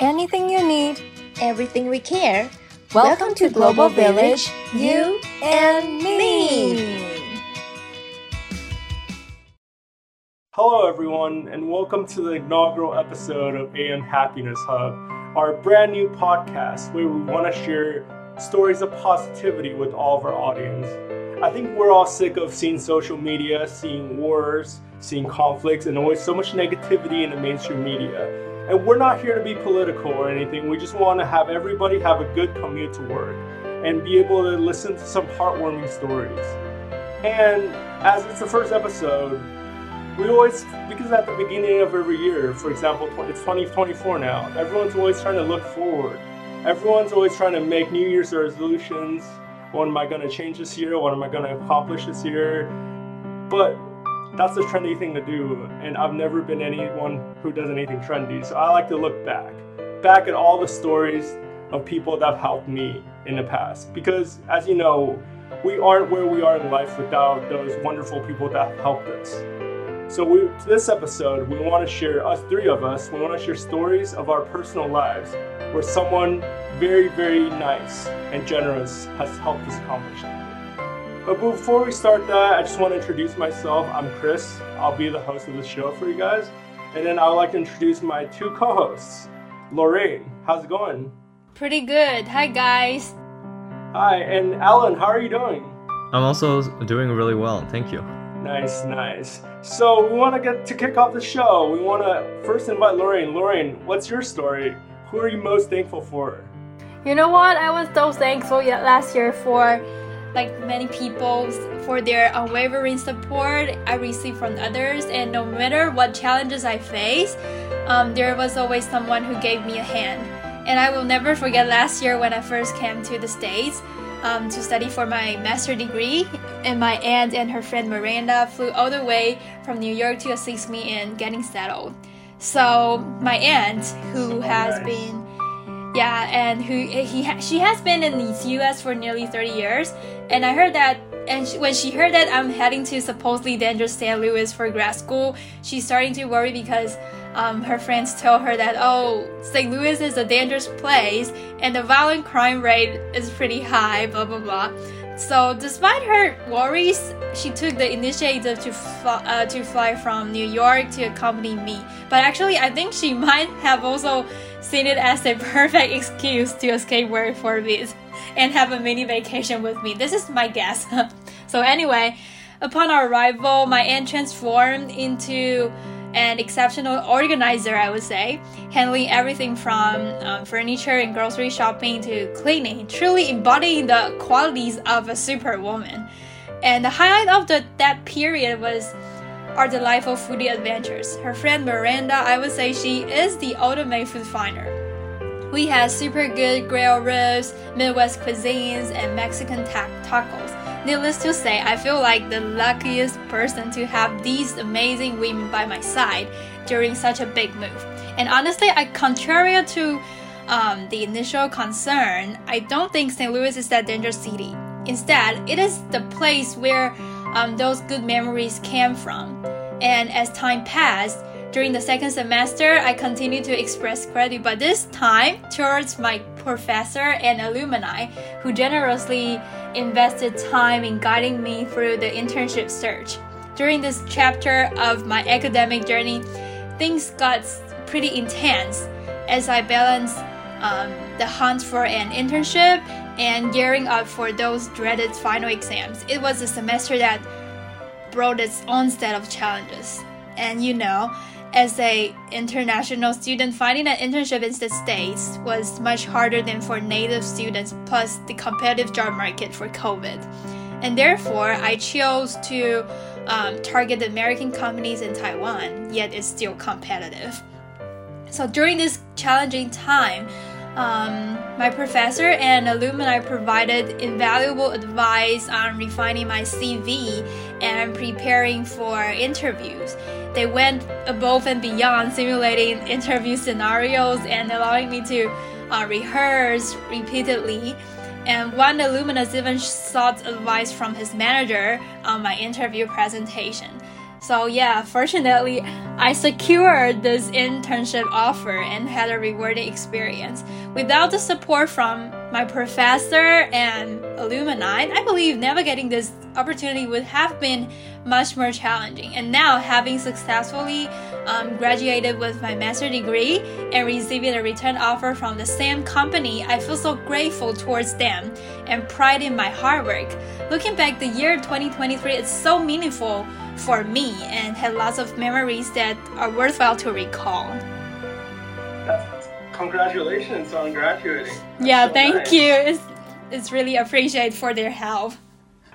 anything you need, everything we care. Welcome, Welcome to, to Global, Global Village, you and me. Hello, everyone, and welcome to the inaugural episode of AM Happiness Hub, our brand new podcast where we want to share stories of positivity with all of our audience. I think we're all sick of seeing social media, seeing wars, seeing conflicts, and always so much negativity in the mainstream media. And we're not here to be political or anything. We just want to have everybody have a good commute to work and be able to listen to some heartwarming stories. And as it's the first episode, we always, because at the beginning of every year, for example, it's 2024 now, everyone's always trying to look forward. Everyone's always trying to make New Year's resolutions. What am I going to change this year? What am I going to accomplish this year? But that's the trendy thing to do, and I've never been anyone who does anything trendy. So I like to look back, back at all the stories of people that have helped me in the past. Because as you know, we aren't where we are in life without those wonderful people that helped us. So we, this episode, we want to share, us three of us, we want to share stories of our personal lives where someone very, very nice and generous has helped us accomplish. But before we start that, I just want to introduce myself. I'm Chris. I'll be the host of the show for you guys. And then I would like to introduce my two co hosts. Lorraine, how's it going? Pretty good. Hi, guys. Hi, and Alan, how are you doing? I'm also doing really well. Thank you. Nice, nice. So we want to get to kick off the show. We want to first invite Lorraine. Lorraine, what's your story? Who are you most thankful for? You know what? I was so thankful last year for like many people for their unwavering support I received from others. And no matter what challenges I face um, there was always someone who gave me a hand. And I will never forget last year when I first came to the States um, to study for my master degree. And my aunt and her friend Miranda flew all the way from New York to assist me in getting settled. So my aunt who has been yeah, and who he she has been in the U.S. for nearly 30 years, and I heard that. And she, when she heard that I'm heading to supposedly dangerous St. Louis for grad school, she's starting to worry because um, her friends tell her that oh, St. Louis is a dangerous place and the violent crime rate is pretty high. Blah blah blah. So, despite her worries, she took the initiative to fly, uh, to fly from New York to accompany me. But actually, I think she might have also seen it as a perfect excuse to escape work for a bit and have a mini vacation with me. This is my guess. so, anyway, upon our arrival, my aunt transformed into an exceptional organizer, I would say, handling everything from um, furniture and grocery shopping to cleaning, truly embodying the qualities of a superwoman. And the highlight of the, that period was our delightful foodie adventures. Her friend Miranda, I would say she is the ultimate food finder. We had super good grilled ribs, Midwest cuisines, and Mexican ta- tacos. Needless to say, I feel like the luckiest person to have these amazing women by my side during such a big move. And honestly, I contrary to um, the initial concern, I don't think St. Louis is that dangerous city. Instead, it is the place where um, those good memories came from. And as time passed, during the second semester, I continued to express gratitude, but this time towards my professor and alumni who generously invested time in guiding me through the internship search. During this chapter of my academic journey, things got pretty intense as I balanced um, the hunt for an internship and gearing up for those dreaded final exams. It was a semester that brought its own set of challenges. And you know, as a international student, finding an internship in the States was much harder than for native students, plus the competitive job market for COVID. And therefore, I chose to um, target American companies in Taiwan, yet it's still competitive. So during this challenging time, um, my professor and alumni provided invaluable advice on refining my CV and preparing for interviews. They went above and beyond simulating interview scenarios and allowing me to uh, rehearse repeatedly. And one alumnus even sought advice from his manager on my interview presentation. So yeah, fortunately, I secured this internship offer and had a rewarding experience. Without the support from my professor and alumni, I believe navigating this opportunity would have been much more challenging. And now, having successfully um, graduated with my master's degree and receiving a return offer from the same company, I feel so grateful towards them and pride in my hard work. Looking back, the year 2023 is so meaningful for me and had lots of memories that are worthwhile to recall. Congratulations on graduating. That's yeah, so thank nice. you. It's, it's really appreciated for their help.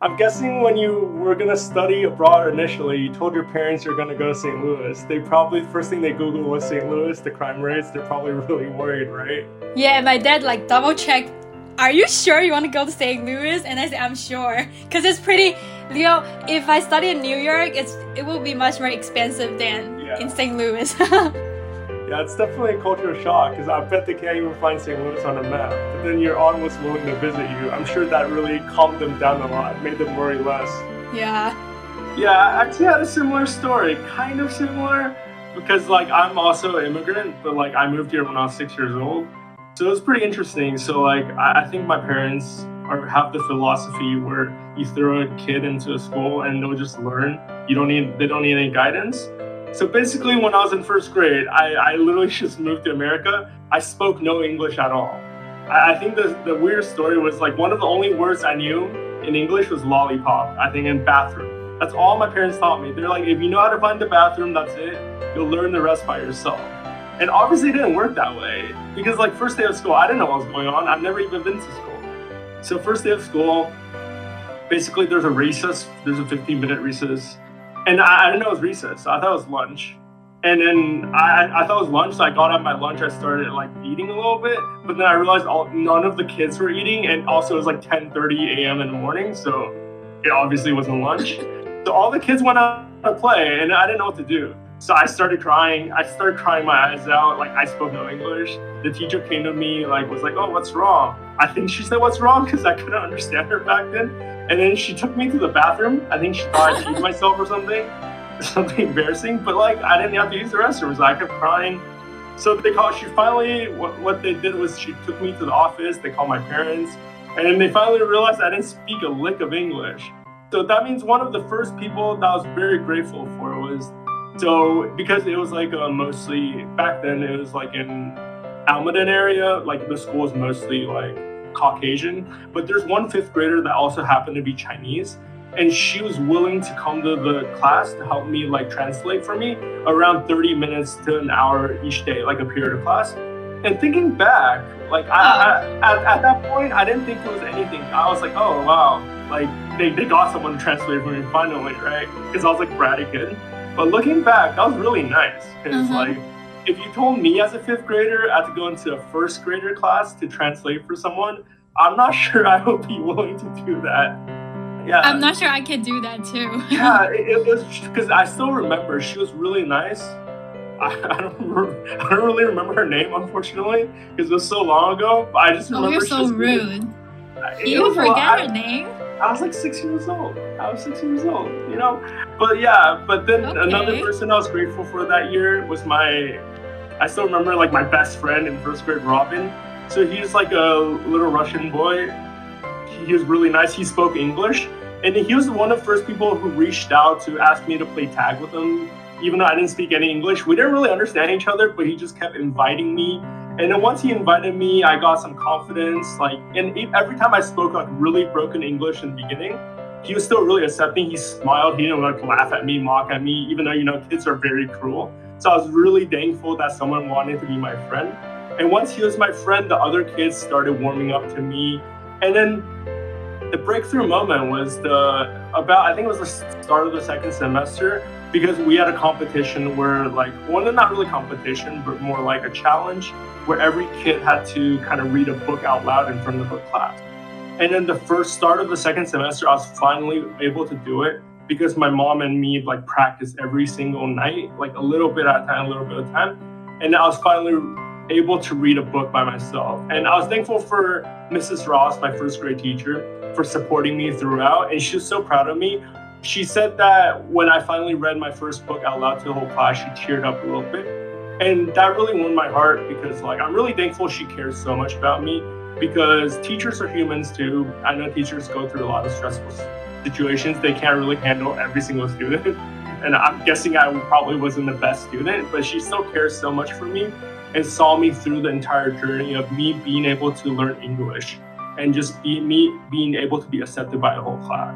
I'm guessing when you were gonna study abroad initially, you told your parents you're gonna go to St. Louis. They probably the first thing they Googled was St. Louis, the crime rates. They're probably really worried, right? Yeah, my dad like double checked. Are you sure you want to go to St. Louis? And I said, I'm sure, because it's pretty. You know, if I study in New York, it's it will be much more expensive than Yeah. in St. Louis. Yeah, it's definitely a cultural shock because I bet they can't even find St. Louis on a map. But then your aunt was willing to visit you. I'm sure that really calmed them down a lot, made them worry less. yeah. Yeah, I actually had a similar story, kind of similar, because like I'm also an immigrant, but like I moved here when I was six years old, so it was pretty interesting. So like I, I think my parents are have the philosophy where you throw a kid into a school and they'll just learn. You don't need they don't need any guidance. So basically, when I was in first grade, I, I literally just moved to America. I spoke no English at all. I, I think the the weirdest story was like one of the only words I knew in English was lollipop. I think in bathroom. That's all my parents taught me. They're like, if you know how to find the bathroom, that's it. You'll learn the rest by yourself. And obviously, it didn't work that way because, like, first day of school, I didn't know what was going on. I've never even been to school. So, first day of school, basically, there's a recess. There's a 15 minute recess, and I, I didn't know it was recess. I thought it was lunch. And then I, I thought it was lunch, so I got out my lunch. I started like eating a little bit, but then I realized all none of the kids were eating, and also it was like 10:30 a.m. in the morning, so it obviously wasn't lunch. So all the kids went out to play, and I didn't know what to do. So I started crying. I started crying my eyes out. Like I spoke no English. The teacher came to me, like was like, "Oh, what's wrong?" I think she said, "What's wrong?" because I couldn't understand her back then. And then she took me to the bathroom. I think she thought I peed myself or something, something embarrassing. But like I didn't have to use the restroom, so I kept crying. So they called. She finally, what, what they did was she took me to the office. They called my parents, and then they finally realized I didn't speak a lick of English. So that means one of the first people that I was very grateful for was so because it was like uh, mostly back then it was like in Almaden area, like the school is mostly like Caucasian, but there's one fifth grader that also happened to be Chinese, and she was willing to come to the class to help me like translate for me around 30 minutes to an hour each day, like a period of class. And thinking back, like I, I at, at that point, I didn't think it was anything. I was like, oh wow, like they, they got someone to translate for me finally, right? Because I was like bratty kid. But looking back, that was really nice. Because Mhm. like, if you told me as a fifth grader I had to go into a first grader class to translate for someone, I'm not sure I would be willing to do that. Yeah. I'm not sure I could do that too. yeah, it, it was because I still remember she was really nice. I, I don't remember, I don't really remember her name unfortunately because it was so long ago. But I just oh, remember you're she so really- rude. You forget her name? I was like six years old. I was six years old, you know? But yeah, but then another person I was grateful for that year was my, I still remember like my best friend in first grade, Robin. So he's like a little Russian boy. He was really nice. He spoke English. And he was one of the first people who reached out to ask me to play tag with him, even though I didn't speak any English. We didn't really understand each other, but he just kept inviting me and then once he invited me, I got some confidence. Like, and every time I spoke like really broken English in the beginning, he was still really accepting. He smiled. He didn't like laugh at me, mock at me, even though you know kids are very cruel. So I was really thankful that someone wanted to be my friend. And once he was my friend, the other kids started warming up to me. And then the breakthrough moment was the about I think it was the start of the second semester because we had a competition where like well not really competition but more like a challenge where every kid had to kind of read a book out loud in front of the class. And then the first start of the second semester, I was finally able to do it because my mom and me like practiced every single night, like a little bit at a time, a little bit at a time. And I was finally able to read a book by myself. And I was thankful for Mrs. Ross, my first grade teacher, for supporting me throughout. And she was so proud of me. she said that when I finally read my first book out loud to the whole class, she teared up a little bit. And that really warmed my heart because like I'm really thankful she cares so much about me because teachers are humans too. I know teachers go through a lot of stressful situations. They can't really handle every single student. And I'm guessing I probably wasn't the best student, but she still cares so much for me and saw me through the entire journey of me being able to learn English and just be me being able to be accepted by the whole class.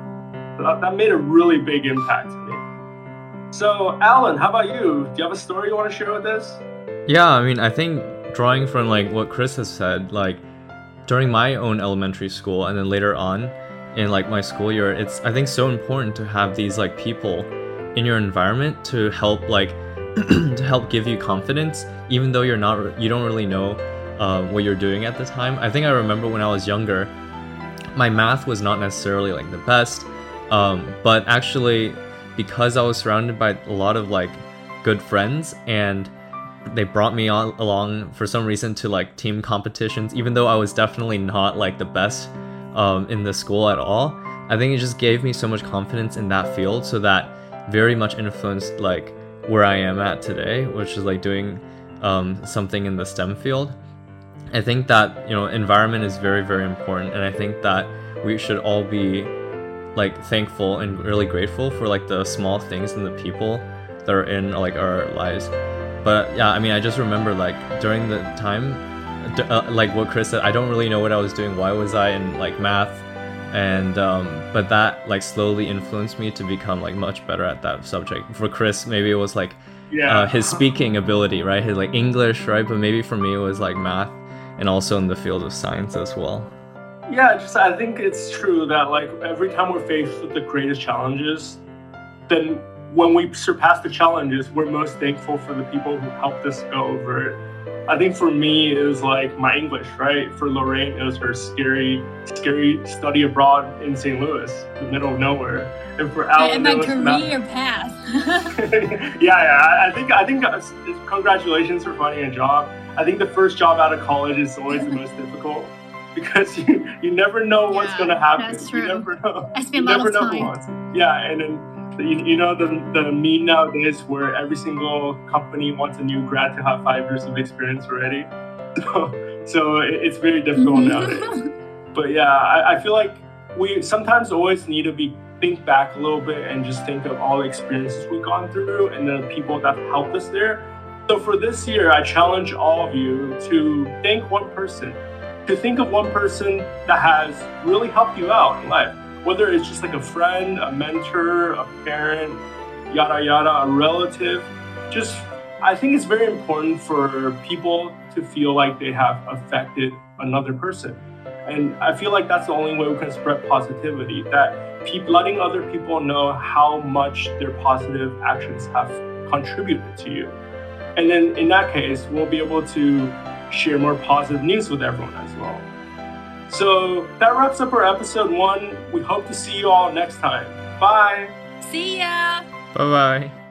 So that, that made a really big impact to me. So, Alan, how about you? Do you have a story you want to share with us? Yeah, I mean, I think drawing from like what Chris has said, like during my own elementary school and then later on in like my school year, it's I think so important to have these like people in your environment to help like to help give you confidence, even though you're not you don't really know what you're doing at the time. I think I remember when I was younger, my math was not necessarily like the best, um, but actually because I was surrounded by a lot of like good friends and they brought me on along for some reason to like team competitions even though i was definitely not like the best um, in the school at all i think it just gave me so much confidence in that field so that very much influenced like where i am at today which is like doing um, something in the stem field i think that you know environment is very very important and i think that we should all be like thankful and really grateful for like the small things and the people that are in like our lives but yeah, I mean, I just remember like during the time, uh, like what Chris said, I don't really know what I was doing. Why was I in like math? And um, but that like slowly influenced me to become like much better at that subject. For Chris, maybe it was like yeah. uh, his speaking ability, right? His like English, right? But maybe for me it was like math, and also in the field of science as well. Yeah, just I think it's true that like every time we're faced with the greatest challenges, then when we surpass the challenges, we're most thankful for the people who helped us go over it. I think for me, it was like my English, right? For Lorraine, it was her scary, scary study abroad in St. Louis, the middle of nowhere. And for Alan, and my career not... path. yeah, yeah. I think, I think, uh, congratulations for finding a job. I think the first job out of college is always the most difficult because you, you never know what's yeah, going to happen. That's true. You never know. I spent a lot of time. Yeah, and then you, you know the, the meme nowadays where every single company wants a new grad to have five years of experience already so, so it's very difficult mm-hmm. nowadays but yeah I, I feel like we sometimes always need to be think back a little bit and just think of all the experiences we've gone through and the people that helped us there so for this year i challenge all of you to thank one person to think of one person that has really helped you out in life whether it's just like a friend, a mentor, a parent, yada yada, a relative, just I think it's very important for people to feel like they have affected another person. And I feel like that's the only way we can spread positivity, that keep letting other people know how much their positive actions have contributed to you. And then in that case, we'll be able to share more positive news with everyone as well. So that wraps up our episode one. We hope to see you all next time. Bye. See ya. Bye bye.